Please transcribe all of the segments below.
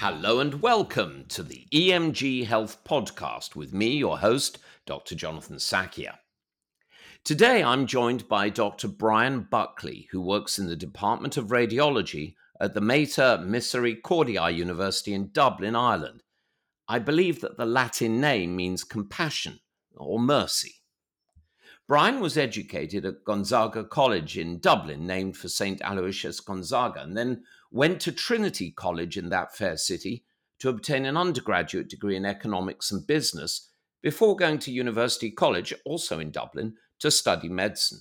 Hello and welcome to the EMG Health Podcast with me, your host, Dr. Jonathan Sackier. Today I'm joined by Dr. Bryan Buckley, who works in the Department of Radiology at the Mater Misericordiae University in Dublin, Ireland. I believe that the Latin name means compassion or mercy. Bryan was educated at Gonzaga College in Dublin, named for St. Aloysius Gonzaga, and then went to Trinity College in that fair city to obtain an undergraduate degree in economics and business before going to University College, also in Dublin, to study medicine.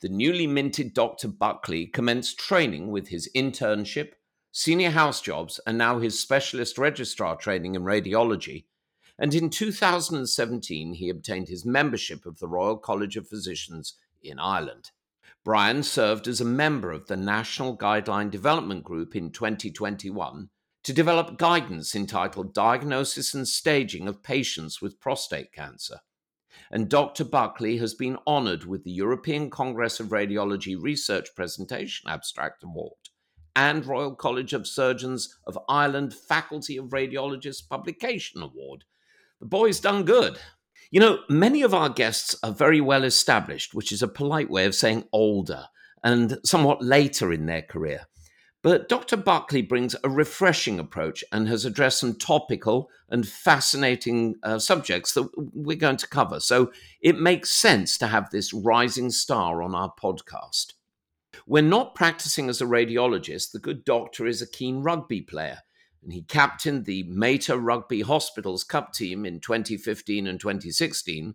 The newly minted Dr. Buckley commenced training with his internship, senior house jobs, and now his specialist registrar training in radiology. And in 2017, he obtained his membership of the Royal College of Physicians in Ireland. Bryan served as a member of the National Guideline Development Group in 2021 to develop guidance entitled Diagnosis and Staging of Patients with Prostate Cancer. And Dr. Buckley has been honored with the European Congress of Radiology Research Presentation Abstract Award and Royal College of Surgeons of Ireland Faculty of Radiologists Publication Award. The boy's done good. You know, many of our guests are very well established, which is a polite way of saying older and somewhat later in their career. But Dr. Buckley brings a refreshing approach and has addressed some topical and fascinating uh, subjects that we're going to cover. So it makes sense to have this rising star on our podcast. When not practicing as a radiologist, the good doctor is a keen rugby player and he captained the Mater Rugby Hospitals Cup team in 2015 and 2016,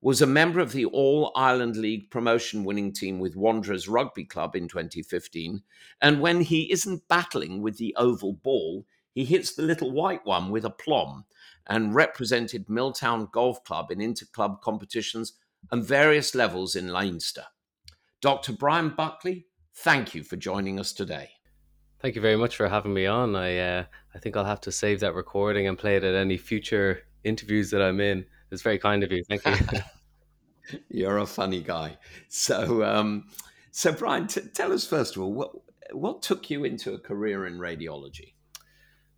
was a member of the All Ireland League promotion winning team with Wanderers Rugby Club in 2015, and when he isn't battling with the oval ball, he hits the little white one with aplomb and represented Milltown Golf Club in interclub competitions and various levels in Leinster. Dr. Bryan Buckley, thank you for joining us today. Thank you very much for having me on. I uh, I think I'll have to save that recording and play it at any future interviews that I'm in. It's very kind of you. Thank you. You're a funny guy. So, um, so Bryan, t- tell us first of all what what took you into a career in radiology.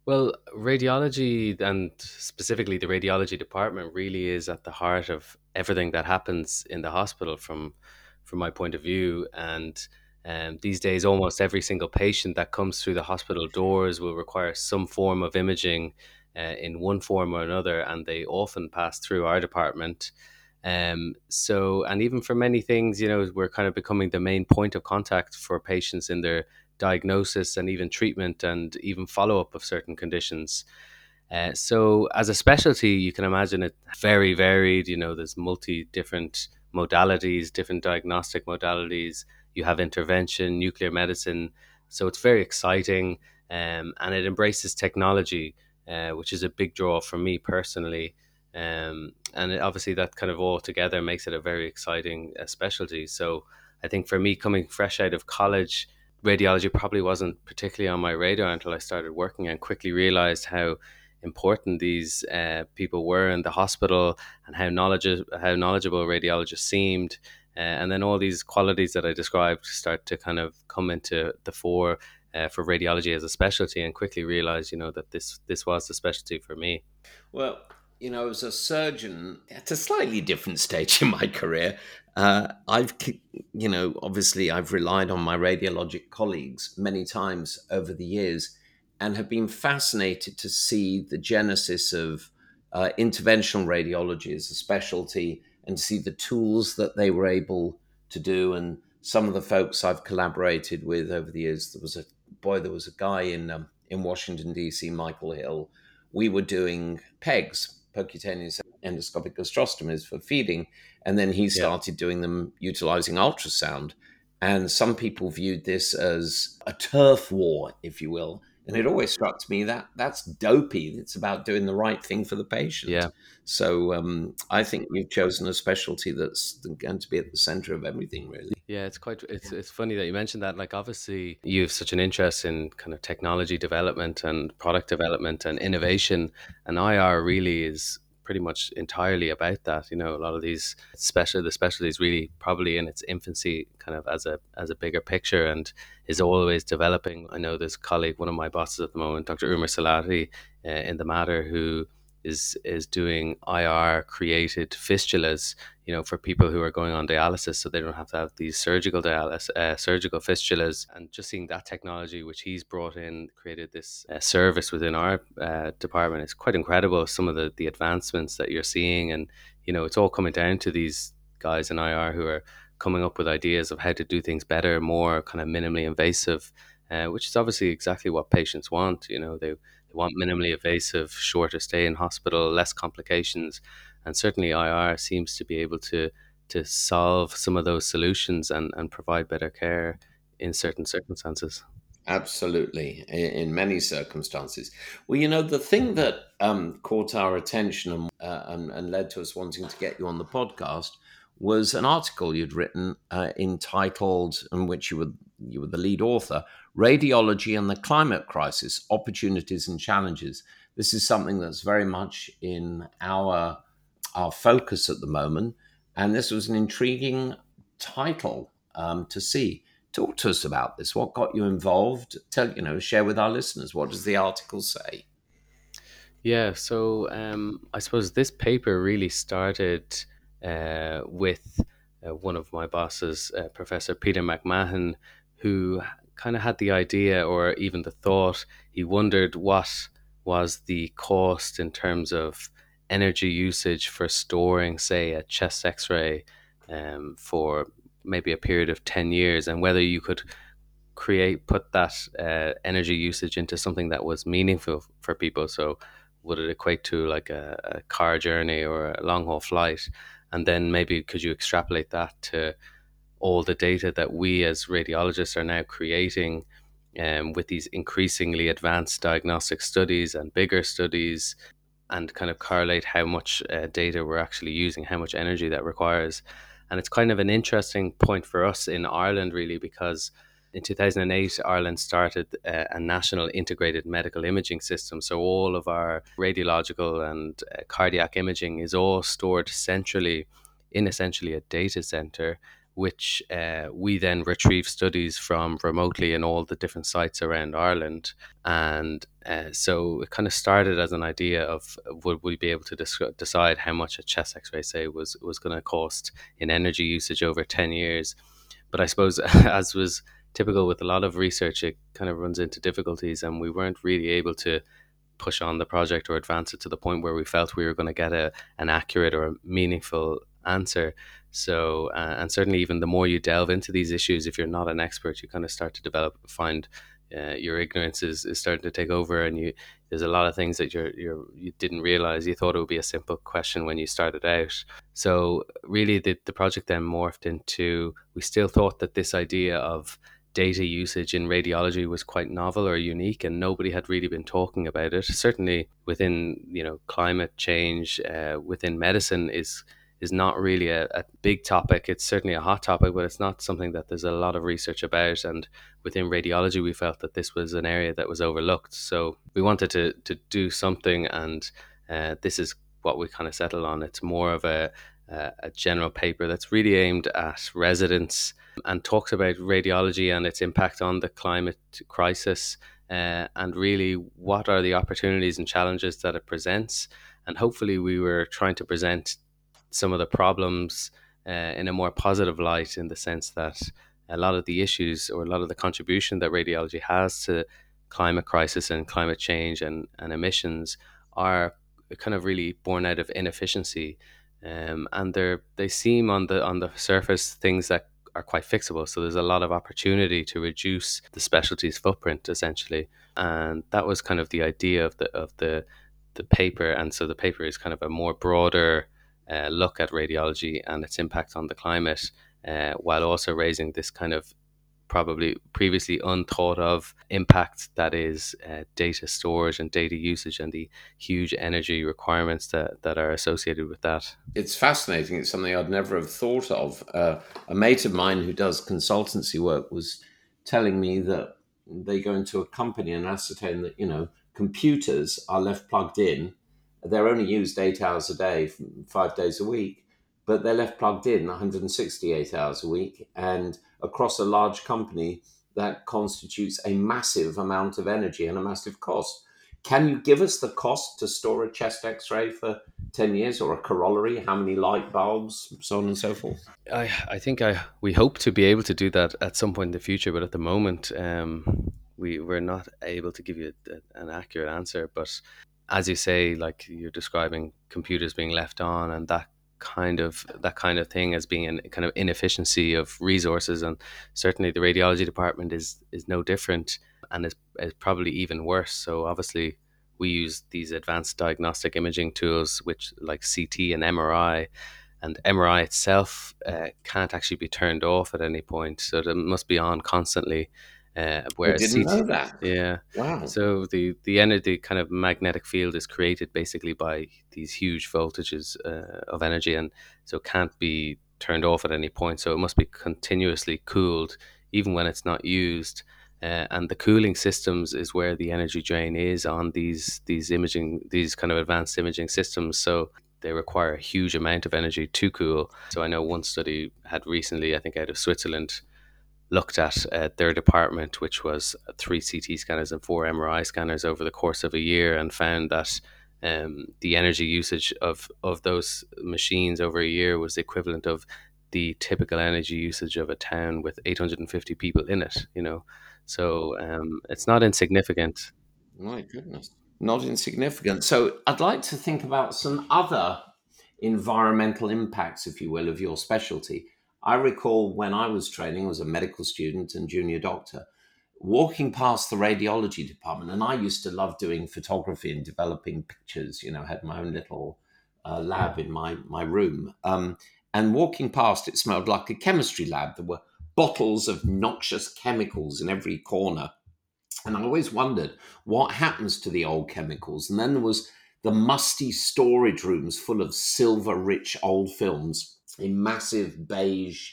Well, radiology and specifically the radiology department really is at the heart of everything that happens in the hospital from from my point of view and um, these days, almost every single patient that comes through the hospital doors will require some form of imaging uh, in one form or another, and they often pass through our department. Um, so, and even for many things, you know, we're kind of becoming the main point of contact for patients in their diagnosis and even treatment and even follow up of certain conditions. Uh, so, as a specialty, you can imagine it very varied. You know, there's multi different modalities, different diagnostic modalities, you have intervention, nuclear medicine. So it's very exciting um, and it embraces technology, uh, which is a big draw for me personally. Um, and it, obviously, that kind of all together makes it a very exciting uh, specialty. So I think for me, coming fresh out of college, radiology probably wasn't particularly on my radar until I started working and quickly realized how important these uh, people were in the hospital and how knowledge how knowledgeable radiologists seemed uh, and then all these qualities that I described start to kind of come into the fore uh, for radiology as a specialty, and quickly realize, you know, that this this was the specialty for me. Well, you know, as a surgeon at a slightly different stage in my career, uh, I've, you know, obviously I've relied on my radiologic colleagues many times over the years, and have been fascinated to see the genesis of uh, interventional radiology as a specialty and see the tools that they were able to do. And some of the folks I've collaborated with over the years, there was a boy, there was a guy in um, in Washington D.C., Michael Hill. We were doing PEGs, percutaneous endoscopic gastrostomies for feeding, and then he started yeah. doing them utilizing ultrasound. And some people viewed this as a turf war, if you will. And it always struck me that that's dopey. It's about doing the right thing for the patient. Yeah. So um, I think you've chosen a specialty that's going to be at the center of everything, really. Yeah, it's quite. It's it's funny that you mentioned that. Like, obviously, you have such an interest in kind of technology development and product development and innovation, and IR really is pretty much entirely about that. You know, a lot of these special the specialties really probably in its infancy, kind of as a as a bigger picture, and is always developing. I know this colleague, one of my bosses at the moment, Dr. Umar Salati, uh, in the Mater, who is is doing IR created fistulas, you know, for people who are going on dialysis, so they don't have to have these surgical dialysis, uh, surgical fistulas, and just seeing that technology which he's brought in, created this uh, service within our uh, department is quite incredible. Some of the the advancements that you're seeing, and you know, it's all coming down to these guys in IR who are coming up with ideas of how to do things better, more kind of minimally invasive, uh, which is obviously exactly what patients want. You know, they want minimally invasive, shorter stay in hospital, less complications, and certainly IR seems to be able to to solve some of those solutions and, and provide better care in certain circumstances. Absolutely, in, in many circumstances. Well, you know, the thing that um, caught our attention and, uh, and, and, led to us wanting to get you on the podcast was an article you'd written uh, entitled, in which you were you were the lead author, Radiology and the Climate Crisis Opportunities and Challenges. This is something that's very much in our, our focus at the moment. And this was an intriguing title um, to see. Talk to us about this. What got you involved? Tell, you know, share with our listeners. What does the article say? Yeah, so um, I suppose this paper really started uh, with uh, one of my bosses, uh, Professor Peter McMahon, who kind of had the idea or even the thought, he wondered what was the cost in terms of energy usage for storing, say, a chest x ray um, for maybe a period of 10 years and whether you could create, put that uh, energy usage into something that was meaningful for people. So, would it equate to like a, a car journey or a long haul flight? And then maybe could you extrapolate that to all the data that we as radiologists are now creating um, with these increasingly advanced diagnostic studies and bigger studies and kind of correlate how much uh, data we're actually using, how much energy that requires. And it's kind of an interesting point for us in Ireland, really, because in 2008, Ireland started a, uh, a national integrated medical imaging system. So all of our radiological and uh, cardiac imaging is all stored centrally in essentially a data center which uh, we then retrieve studies from remotely in all the different sites around Ireland. And uh, so it kind of started as an idea of would we be able to decide how much a chest X-ray, say, was was going to cost in energy usage over ten years. But I suppose, as was typical with a lot of research, it kind of runs into difficulties, and we weren't really able to push on the project or advance it to the point where we felt we were going to get a an accurate or a meaningful answer. So, uh, and certainly, even the more you delve into these issues, if you're not an expert, you kind of start to develop, find uh, your ignorance is, is starting to take over, and you there's a lot of things that you're you're you didn't realize. You thought it would be a simple question when you started out. So, really, the the project then morphed into we still thought that this idea of data usage in radiology was quite novel or unique and nobody had really been talking about it certainly within you know climate change uh, within medicine is is not really a, a, big topic. It's certainly a hot topic, but it's not something that there's a lot of research about. And within radiology, we felt that this was an area that was overlooked. So we wanted to to do something, and uh, this is what we kind of settled on. It's more of a a general paper that's really aimed at residents and talks about radiology and its impact on the climate crisis. Uh, and really, what are the opportunities and challenges that it presents? And hopefully, we were trying to present some of the problems uh, in a more positive light in the sense that a lot of the issues or a lot of the contribution that radiology has to climate crisis and climate change and, and emissions are kind of really born out of inefficiency um, and they they seem on the on the surface things that are quite fixable. So there's a lot of opportunity to reduce the specialties footprint essentially. And that was kind of the idea of the of the the paper. And so the paper is kind of a more broader uh, look at radiology and its impact on the climate, uh, while also raising this kind of probably previously unthought of impact that is uh, data storage and data usage and the huge energy requirements that, that are associated with that. It's fascinating. It's something I'd never have thought of. Uh, a mate of mine who does consultancy work was telling me that they go into a company and ascertain that, you know, computers are left plugged in they're only used eight hours a day, five days a week, but they're left plugged in 168 hours a week. And across a large company, that constitutes a massive amount of energy and a massive cost. Can you give us the cost to store a chest x ray for 10 years or a corollary? How many light bulbs, so on and so forth? I, I think I we hope to be able to do that at some point in the future, but at the moment, um, we, we're not able to give you a, an accurate answer. But as you say, like you're describing computers being left on and that kind of that kind of thing as being a kind of inefficiency of resources and certainly the radiology department is is no different and is, is probably even worse. So obviously we use these advanced diagnostic imaging tools which like CT and MRI and MRI itself uh, can't actually be turned off at any point. So it must be on constantly uh, whereas I didn't CT, know that. Yeah. Wow. So the the energy kind of magnetic field is created basically by these huge voltages uh, of energy, and so can't be turned off at any point. So it must be continuously cooled, even when it's not used. Uh, and the cooling systems is where the energy drain is on these these imaging these kind of advanced imaging systems. So they require a huge amount of energy to cool. So I know one study had recently, I think out of Switzerland, looked at uh, their department, which was three CT scanners and four MRI scanners over the course of a year, and found that um, the energy usage of, of those machines over a year was the equivalent of the typical energy usage of a town with 850 people in it, you know. So um, it's not insignificant. My goodness. Not insignificant. So I'd like to think about some other environmental impacts, if you will, of your specialty. I recall when I was training, I was a medical student and junior doctor, walking past the radiology department, and I used to love doing photography and developing pictures. You know, had my own little uh, lab in my my room, um, and walking past, it smelled like a chemistry lab. There were bottles of noxious chemicals in every corner, and I always wondered what happens to the old chemicals. And then there was the musty storage rooms full of silver-rich old films in massive beige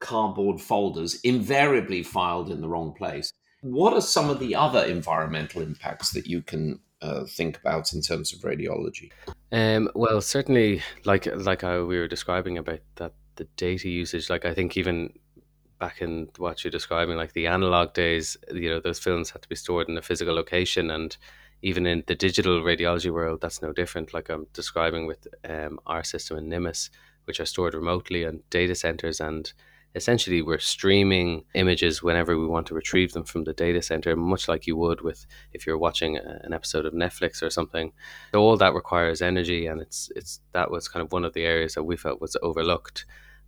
cardboard folders, invariably filed in the wrong place. What are some of the other environmental impacts that you can uh, think about in terms of radiology? Um, well, certainly, like like how we were describing about that the data usage. Like I think even back in what you're describing, like the analog days, you know, those films had to be stored in a physical location, and even in the digital radiology world, that's no different. Like I'm describing with um, our system in NIMIS, which are stored remotely on data centers and essentially we're streaming images whenever we want to retrieve them from the data center much like you would with if you're watching an episode of Netflix or something. So all that requires energy and it's it's that was kind of one of the areas that we felt was overlooked.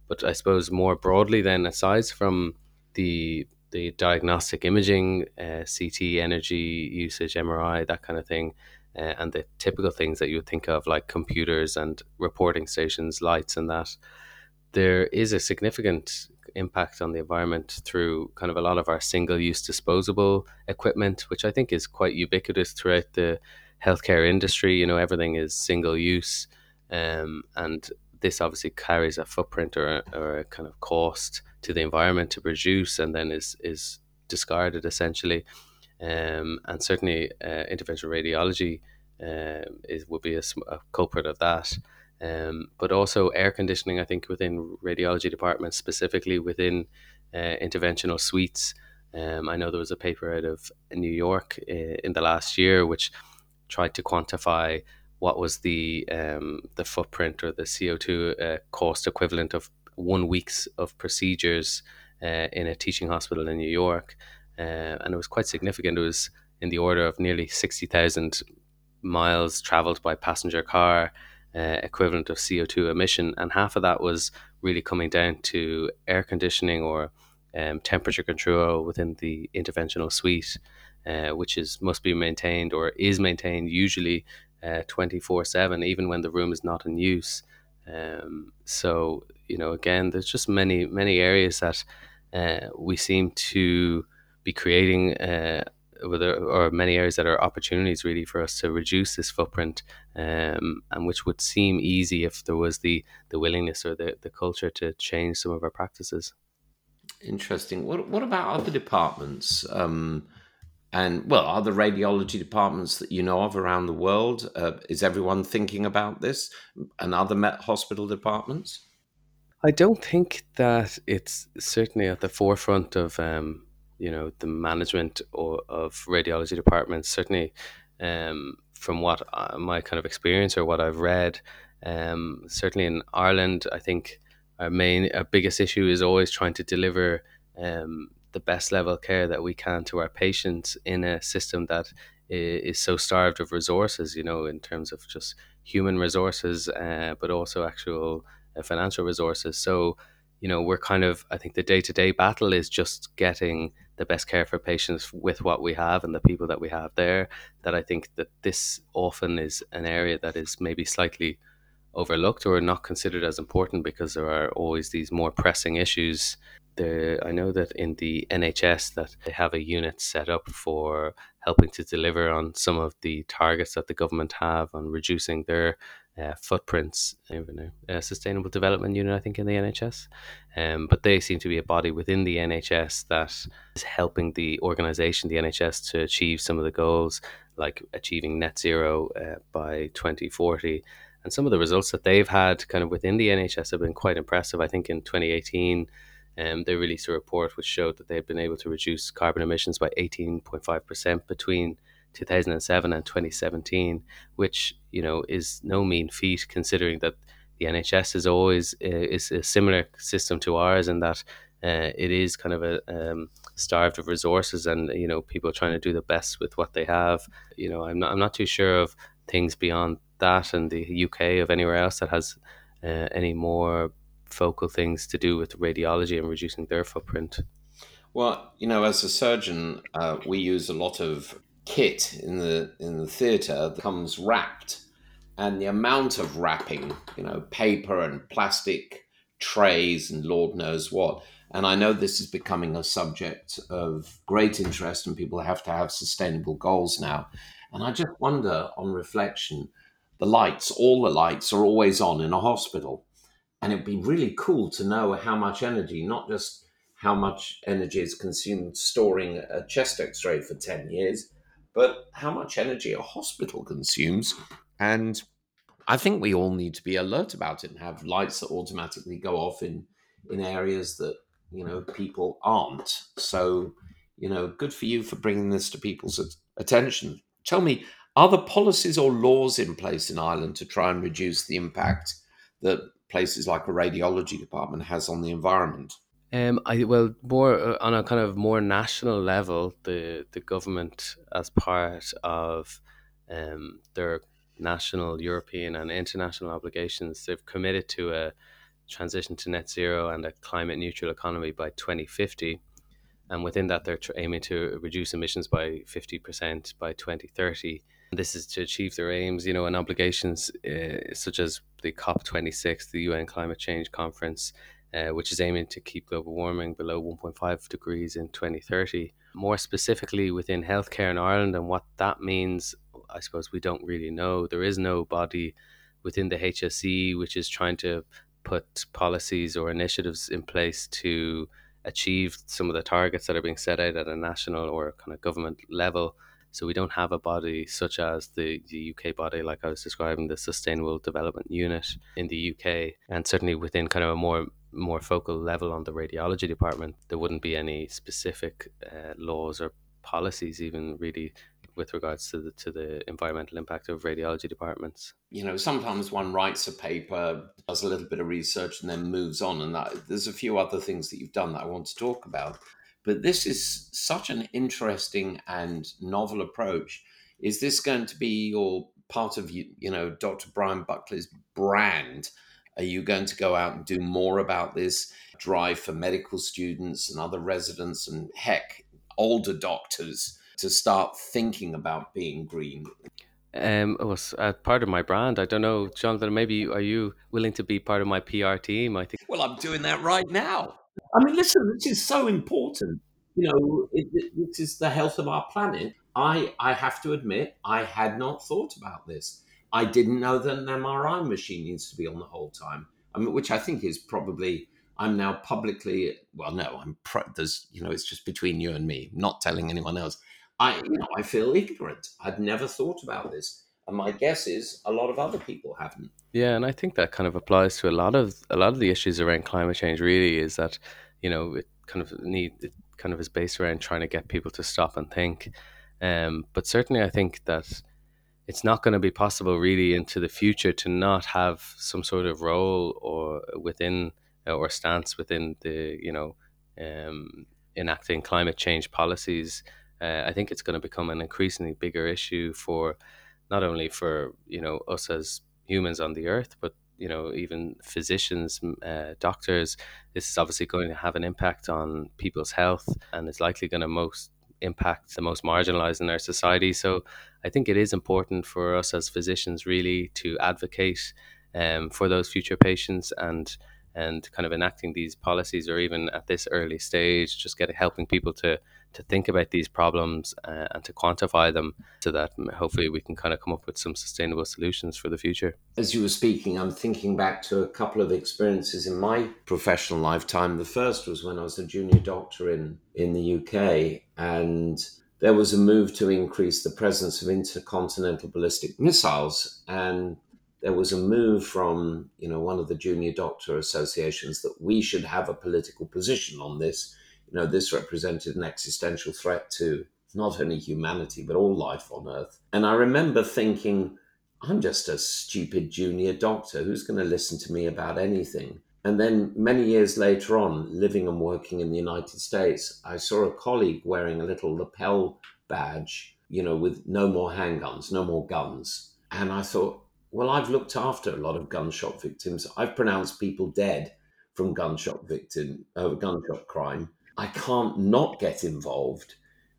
But I suppose more broadly then aside from the the diagnostic imaging uh, CT energy usage MRI that kind of thing uh, and the typical things that you would think of, like computers and reporting stations, lights, and that, there is a significant impact on the environment through kind of a lot of our single use disposable equipment, which I think is quite ubiquitous throughout the healthcare industry. You know, everything is single use. Um, and this obviously carries a footprint or, or a kind of cost to the environment to produce and then is, is discarded essentially. Um, and certainly, uh, interventional radiology uh, is would be a, a, culprit of that. Um, but also air conditioning, I think, within radiology departments, specifically within uh, interventional suites. Um, I know there was a paper out of New York uh, in the last year which tried to quantify what was the um, the footprint or the CO two uh, cost equivalent of one week's of procedures uh, in a teaching hospital in New York, uh, and it was quite significant. It was in the order of nearly sixty thousand miles traveled by passenger car, uh, equivalent of CO two emission, and half of that was really coming down to air conditioning or um, temperature control within the interventional suite, uh, which is must be maintained or is maintained usually uh, twenty four seven, even when the room is not in use. Um, so you know, again, there's just many many areas that uh, we seem to be creating uh, or many areas that are opportunities really for us to reduce this footprint um, and which would seem easy if there was the the willingness or the, the culture to change some of our practices interesting what, what about other departments um, And well, are the radiology departments that you know of around the world? Uh, is everyone thinking about this and other Met hospital departments? I don't think that it's certainly at the forefront of um, you know the management or, of radiology departments. Certainly, um, from what uh, my kind of experience or what I've read, um, certainly in Ireland, I think our main, our biggest issue is always trying to deliver um, the best level of care that we can to our patients in a system that is so starved of resources. You know, in terms of just human resources, uh, but also actual uh, financial resources. So, you know, we're kind of, I think the day to day battle is just getting the best care for patients with what we have and the people that we have there. That I think that this often is an area that is maybe slightly overlooked or not considered as important because there are always these more pressing issues. I know that in the NHS that they have a unit set up for helping to deliver on some of the targets that the government have on reducing their uh, footprints, even a sustainable development unit, I think, in the NHS. Um, but they seem to be a body within the NHS that is helping the organisation, the NHS, to achieve some of the goals, like achieving net zero uh, by 2040. And some of the results that they've had kind of within the NHS have been quite impressive. I think in 2018, um, they released a report which showed that they had been able to reduce carbon emissions by 18.5% between 2007 and 2017, which you know is no mean feat considering that the NHS is always uh, is a similar system to ours in that uh, it is kind of a um, starved of resources and you know people trying to do the best with what they have. You know, I'm not I'm not too sure of things beyond that in the UK of anywhere else that has uh, any more focal things to do with radiology and reducing their footprint. Well, you know, as a surgeon, uh, we use a lot of kit in the in the theatre comes wrapped, and the amount of wrapping, you know, paper and plastic trays and Lord knows what. And I know this is becoming a subject of great interest, and people have to have sustainable goals now. And I just wonder, on reflection, the lights, all the lights are always on in a hospital. And it'd be really cool to know how much energy, not just how much energy is consumed storing a chest x ray for 10 years, but how much energy a hospital consumes. And I think we all need to be alert about it and have lights that automatically go off in, in areas that, you know, people aren't. So, you know, good for you for bringing this to people's attention. Tell me, are there policies or laws in place in Ireland to try and reduce the impact that places like a radiology department has on the environment? Um, I well more uh, on a kind of more national level, the the government as part of um, their national, European, and international obligations, they've committed to a transition to net zero and a climate neutral economy by 2050. And within that, they're aiming to reduce emissions by 50% by 2030. This is to achieve their aims, you know, and obligations uh, such as the COP26, the UN Climate Change Conference, uh, which is aiming to keep global warming below 1.5 degrees in 2030. More specifically within healthcare in Ireland and what that means, I suppose we don't really know. There is no body within the HSE which is trying to put policies or initiatives in place to achieve some of the targets that are being set out at a national or kind of government level. So we don't have a body such as the, the UK body, like I was describing, the Sustainable Development Unit in the UK, and certainly within kind of a more more focal level on the radiology department, there wouldn't be any specific uh, laws or policies, even really with regards to the to the environmental impact of radiology departments. You know, sometimes one writes a paper, does a little bit of research, and then moves on. And that, there's a few other things that you've done that I want to talk about. But this is such an interesting and novel approach. Is this going to be your part of you, you know, Dr. Bryan Buckley's brand? Are you going to go out and do more about this drive for medical students and other residents and heck, older doctors to start thinking about being green? Um, it was uh, part of my brand. I don't know, Jonathan. Maybe are you willing to be part of my PR team? I think. Well, I'm doing that right now. I mean, listen, this is so important. You know, it, it, this is the health of our planet. I, I have to admit, I had not thought about this. I didn't know that an MRI machine needs to be on the whole time. I mean, which I think is probably I'm now publicly well, no, I'm pro, there's you know it's just between you and me, not telling anyone else. I, you know, I feel ignorant. I'd never thought about this. And my guess is a lot of other people haven't. Yeah, and I think that kind of applies to a lot of a lot of the issues around climate change. Really, is that you know it kind of need it kind of is based around trying to get people to stop and think. Um, but certainly, I think that it's not going to be possible really into the future to not have some sort of role or within or stance within the you know um, enacting climate change policies. Uh, I think it's going to become an increasingly bigger issue for not only for you know us as humans on the earth, but you know even physicians, uh, doctors. This is obviously going to have an impact on people's health, and is likely going to most impact the most marginalized in our society. So I think it is important for us as physicians really to advocate um, for those future patients and and kind of enacting these policies or even at this early stage just getting helping people to to think about these problems uh, and to quantify them so that hopefully we can kind of come up with some sustainable solutions for the future. As you were speaking, I'm thinking back to a couple of experiences in my professional lifetime. The first was when I was a junior doctor in, in the UK, and there was a move to increase the presence of intercontinental ballistic missiles. And there was a move from you know one of the junior doctor associations that we should have a political position on this you know, this represented an existential threat to not only humanity, but all life on Earth. And I remember thinking, I'm just a stupid junior doctor. Who's going to listen to me about anything? And then many years later on, living and working in the United States, I saw a colleague wearing a little lapel badge, you know, with no more handguns, no more guns. And I thought, well, I've looked after a lot of gunshot victims. I've pronounced people dead from gunshot victim, uh, gunshot crime. I can't not get involved.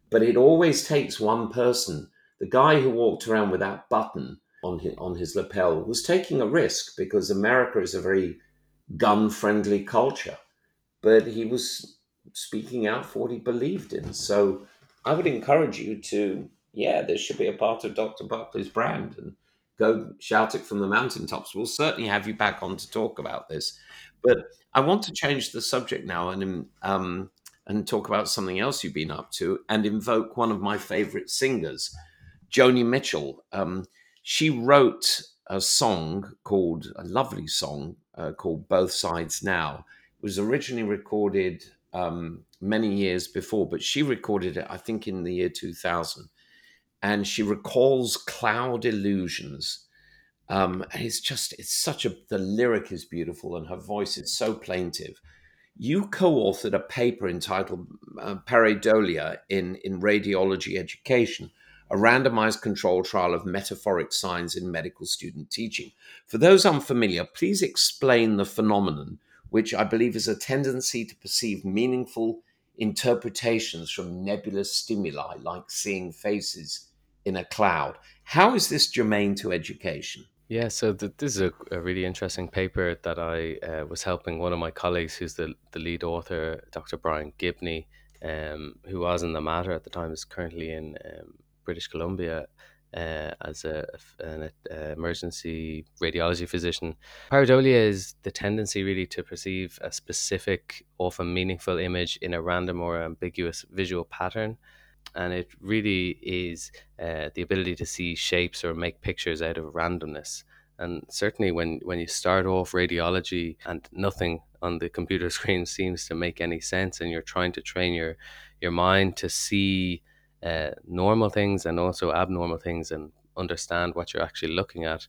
But it always takes one person. The guy who walked around with that button on his, on his lapel was taking a risk because America is a very gun friendly culture. But he was speaking out for what he believed in. So I would encourage you to, yeah, this should be a part of Dr. Buckley's brand and go shout it from the mountaintops. We'll certainly have you back on to talk about this. But I want to change the subject now and um, and talk about something else you've been up to and invoke one of my favorite singers, Joni Mitchell. Um, she wrote a song called, a lovely song uh, called Both Sides Now. It was originally recorded um, many years before, but she recorded it, I think, in the year 2000. And she recalls cloud illusions. Um, and it's just, it's such a, the lyric is beautiful and her voice is so plaintive you co-authored a paper entitled uh, Pareidolia in, in Radiology Education, a randomized control trial of metaphoric signs in medical student teaching. For those unfamiliar, please explain the phenomenon, which I believe is a tendency to perceive meaningful interpretations from nebulous stimuli, like seeing faces in a cloud. How is this germane to education? Yeah, so this is a, a, really interesting paper that I uh, was helping one of my colleagues, who's the, the lead author, Dr. Brian Gibney, um, who was in the Mater at the time, is currently in um, British Columbia uh, as a, an a emergency radiology physician. Pareidolia is the tendency really to perceive a specific, often meaningful image in a random or ambiguous visual pattern and it really is uh, the ability to see shapes or make pictures out of randomness. And certainly, when, when you start off radiology and nothing on the computer screen seems to make any sense, and you're trying to train your your mind to see uh, normal things and also abnormal things and understand what you're actually looking at,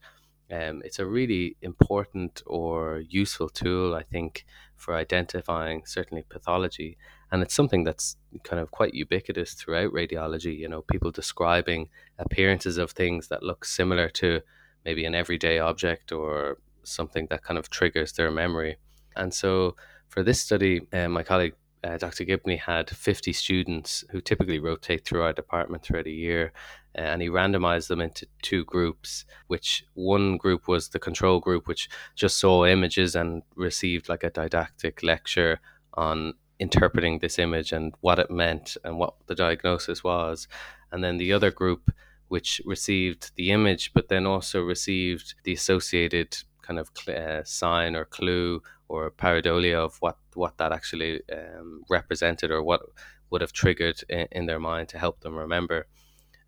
um, it's a really important or useful tool, I think, for identifying certainly pathology. And it's something that's kind of quite ubiquitous throughout radiology. You know, people describing appearances of things that look similar to maybe an everyday object or something that kind of triggers their memory. And so for this study, uh, my colleague uh, Dr. Gibney had 50 students who typically rotate through our department throughout a year, uh, and he randomized them into two groups. Which one group was the control group, which just saw images and received like a didactic lecture on interpreting this image and what it meant and what the diagnosis was, and then the other group, which received the image but then also received the associated kind of uh, sign or clue or pareidolia of what what that actually um, represented or what would have triggered in, in, their mind to help them remember.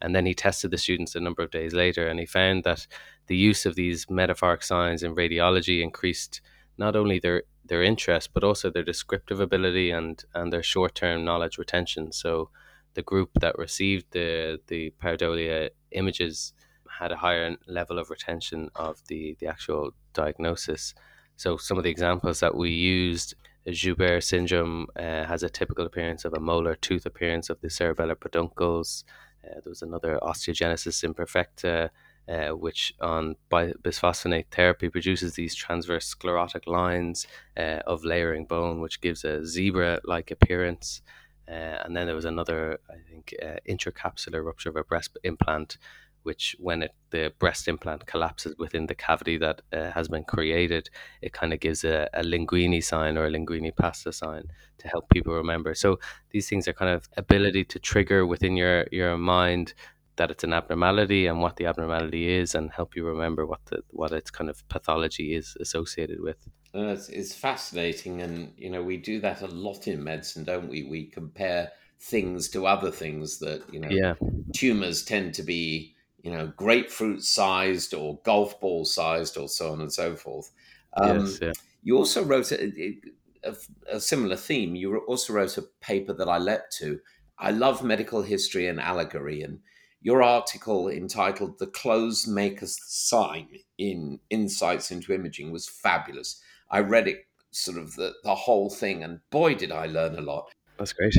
And then he tested the students a number of days later, and he found that the use of these metaphoric signs in radiology increased not only their their interest but also their descriptive ability and and their short term knowledge retention. So the group that received the the pareidolia images had a higher level of retention of the the actual diagnosis. So some of the examples that we used, Joubert syndrome uh, has a typical appearance of a molar tooth appearance of the cerebellar peduncles. Uh, there was another osteogenesis imperfecta, uh, which on bisphosphonate therapy produces these transverse sclerotic lines uh, of layering bone, which gives a zebra-like appearance. Uh, and then there was another, I think, uh, intracapsular rupture of a breast implant, which when it, the breast implant collapses within the cavity that uh, has been created, it kind of gives a, a, linguini sign or a linguini pasta sign to help people remember. So these things are kind of ability to trigger within your your mind that it's an abnormality and what the abnormality is, and help you remember what the what its kind of pathology is associated with. Uh, it's, it's fascinating, and you know we do that a lot in medicine, don't we? We compare things to other things that you know yeah. tumors tend to be you know, grapefruit sized or golf ball sized or so on and so forth. Um, yes, yeah. You also wrote a, a, a, similar theme. You also wrote a paper that I leapt to. I love medical history and allegory, and your article entitled "The Clothes Make Maker's Sign" in Insights into Imaging was fabulous. I read it sort of the, the whole thing, and boy, did I learn a lot. That's great.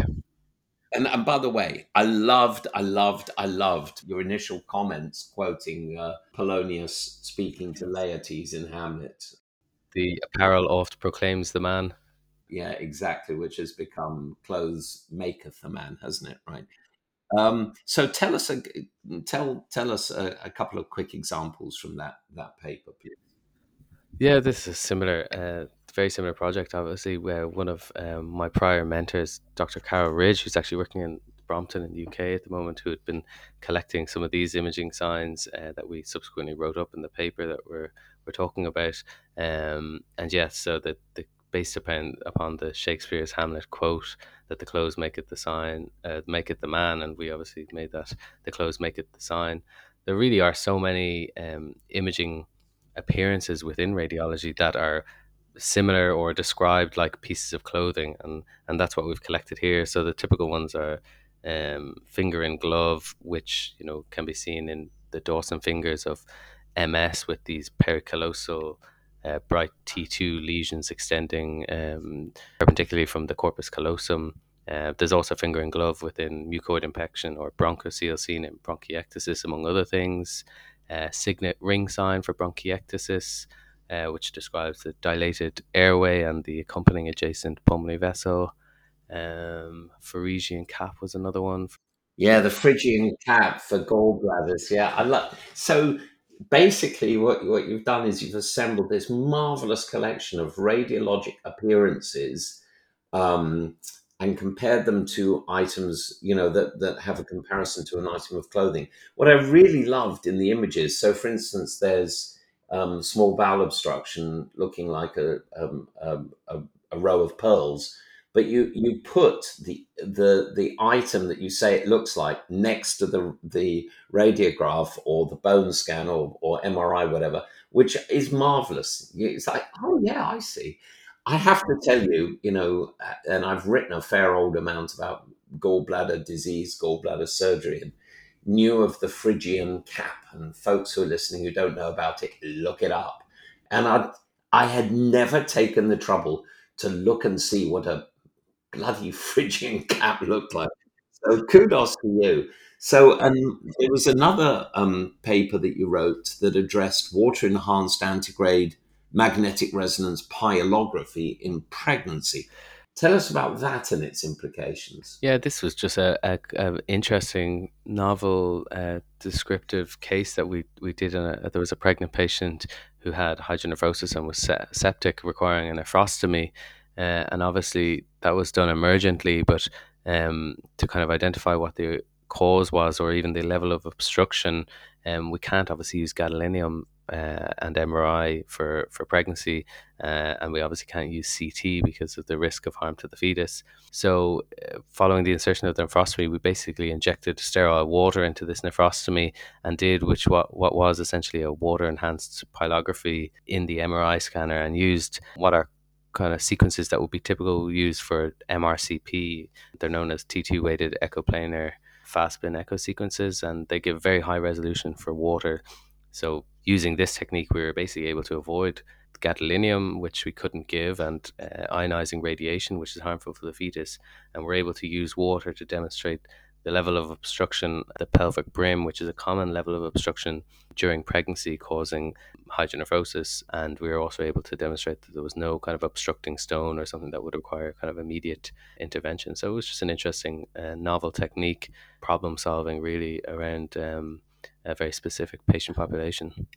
And, and by the way, I loved, I loved, I loved your initial comments quoting uh, Polonius speaking to Laertes in Hamlet. The apparel oft proclaims the man. Yeah, exactly, which has become clothes maketh the man, hasn't it? Right. Um, so tell us a tell tell us a, a, couple of quick examples from that that paper, please. Yeah, this is a similar. Uh, very similar project, obviously, where one of um, my prior mentors, Dr. Carole Ridge, who's actually working in Brompton in the UK at the moment, who had been collecting some of these imaging signs uh, that we subsequently wrote up in the paper that we're we're talking about. Um, and yes, so that the based upon upon the Shakespeare's Hamlet quote that the clothes make it the sign, uh, make it the man, and we obviously made that the clothes make it the sign. There really are so many um, imaging appearances within radiology that are similar or described like pieces of clothing, and and that's what we've collected here. So the typical ones are um, finger and glove, which you know can be seen in the Dawson fingers of MS with these pericallosal uh, bright T2 lesions extending um, perpendicularly from the corpus callosum. Uh, there's also finger and glove within mucoid infection or bronchocele in bronchiectasis, among other things. Uh, signet ring sign for bronchiectasis, uh, which describes the dilated airway and the accompanying adjacent pulmonary vessel. Um, Phrygian cap was another one. Yeah, the Phrygian cap for gallbladders. Yeah, I love. So basically, what what you've done is you've assembled this marvelous collection of radiologic appearances. Um, and compared them to items, you know, that, that have a comparison to an item of clothing. What I really loved in the images, so for instance, there's um, small bowel obstruction looking like a, um, um, a, a, row of pearls, but you you put the the the item that you say it looks like next to the the radiograph or the bone scan or, or MRI whatever, which is marvelous. It's like oh yeah, I see. I have to tell you, you know, and I've written a fair old amount about gallbladder disease, gallbladder surgery, and knew of the Phrygian cap. And folks who are listening who don't know about it, look it up. And I, I had never taken the trouble to look and see what a bloody Phrygian cap looked like. So kudos to you. So um, there was another um, paper that you wrote that addressed water enhanced antegrade magnetic resonance pyelography in pregnancy. Tell us about that and its implications. Yeah, this was just a, a, a interesting, novel, uh, descriptive case that we we did. A, there was a pregnant patient who had hydronephrosis and was se- septic, requiring a nephrostomy, uh, and obviously that was done emergently, but um, to kind of identify what the cause was or even the level of obstruction, um, we can't obviously use gadolinium uh, and MRI for for pregnancy, uh, and we obviously can't use CT because of the risk of harm to the fetus. So, uh, following the insertion of the nephrostomy, we basically injected sterile water into this nephrostomy and did which what what was essentially a water enhanced pyelography in the MRI scanner and used what are kind of sequences that would be typical used for MRCP. They're known as T2 weighted echoplanar fast spin echo sequences, and they give very high resolution for water. So using this technique, we were basically able to avoid gadolinium, which we couldn't give, and uh, ionizing radiation, which is harmful for the fetus. And we're able to use water to demonstrate the level of obstruction, the pelvic brim, which is a common level of obstruction during pregnancy, causing hydronephrosis. And we were also able to demonstrate that there was no kind of obstructing stone or something that would require kind of immediate intervention. So it was just an interesting, uh, novel technique, problem solving really around um, a very specific patient population.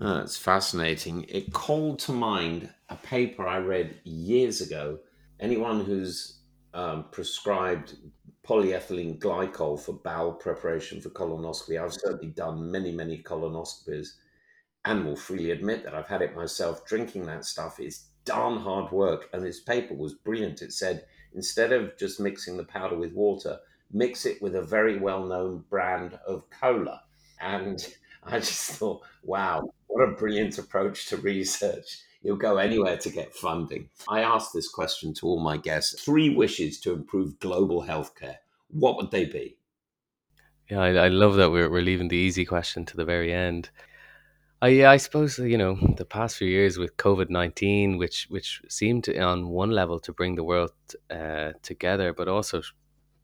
Oh, that's fascinating. It called to mind a paper I read years ago. Anyone who's um, prescribed polyethylene glycol for bowel preparation for colonoscopy. I've certainly done many, many colonoscopies and will freely admit that I've had it myself. Drinking that stuff is darn hard work. And this paper was brilliant. It said instead of just mixing the powder with water, mix it with a very well known brand of cola. And I just thought, wow, what a brilliant approach to research. You'll go anywhere to get funding. I asked this question to all my guests three wishes to improve global healthcare. What would they be? Yeah, I, I love that we're, we're leaving the easy question to the very end. I, I suppose you know the past few years with COVID nineteen, which which seemed to, on one level to bring the world uh, together, but also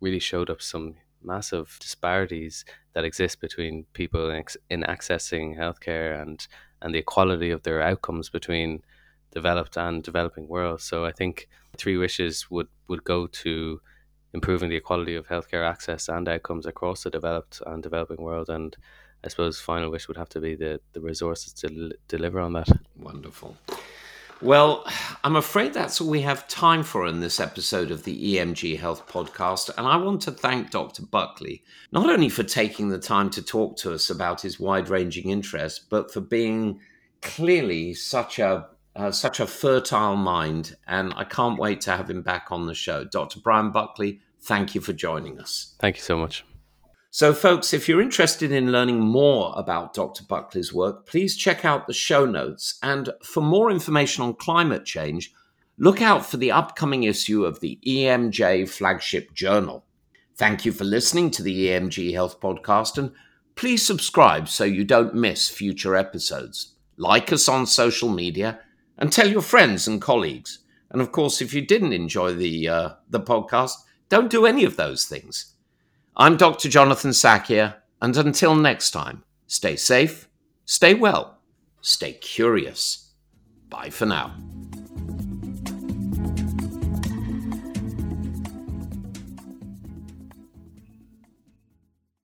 really showed up some massive disparities that exist between people in, in accessing healthcare and and the equality of their outcomes between developed and developing worlds. So I think three wishes would, would go to improving the equality of healthcare access and outcomes across the developed and developing world. And I suppose final wish would have to be the, the resources to deliver on that. Wonderful. Well, I'm afraid that's all we have time for in this episode of the EMJ Health Podcast. And I want to thank Dr. Buckley, not only for taking the time to talk to us about his wide ranging interests, but for being clearly such a uh, such a fertile mind, and I can't wait to have him back on the show. Dr. Bryan Buckley, thank you for joining us. Thank you so much. So, folks, if you're interested in learning more about Dr. Buckley's work, please check out the show notes. And for more information on climate change, look out for the upcoming issue of the EMJ flagship journal. Thank you for listening to the EMJ Health Podcast, and please subscribe so you don't miss future episodes. Like us on social media and tell your friends and colleagues. And of course, if you didn't enjoy the, uh, the podcast, don't do any of those things. I'm Dr. Jonathan Sackier, and until next time, stay safe, stay well, stay curious. Bye for now.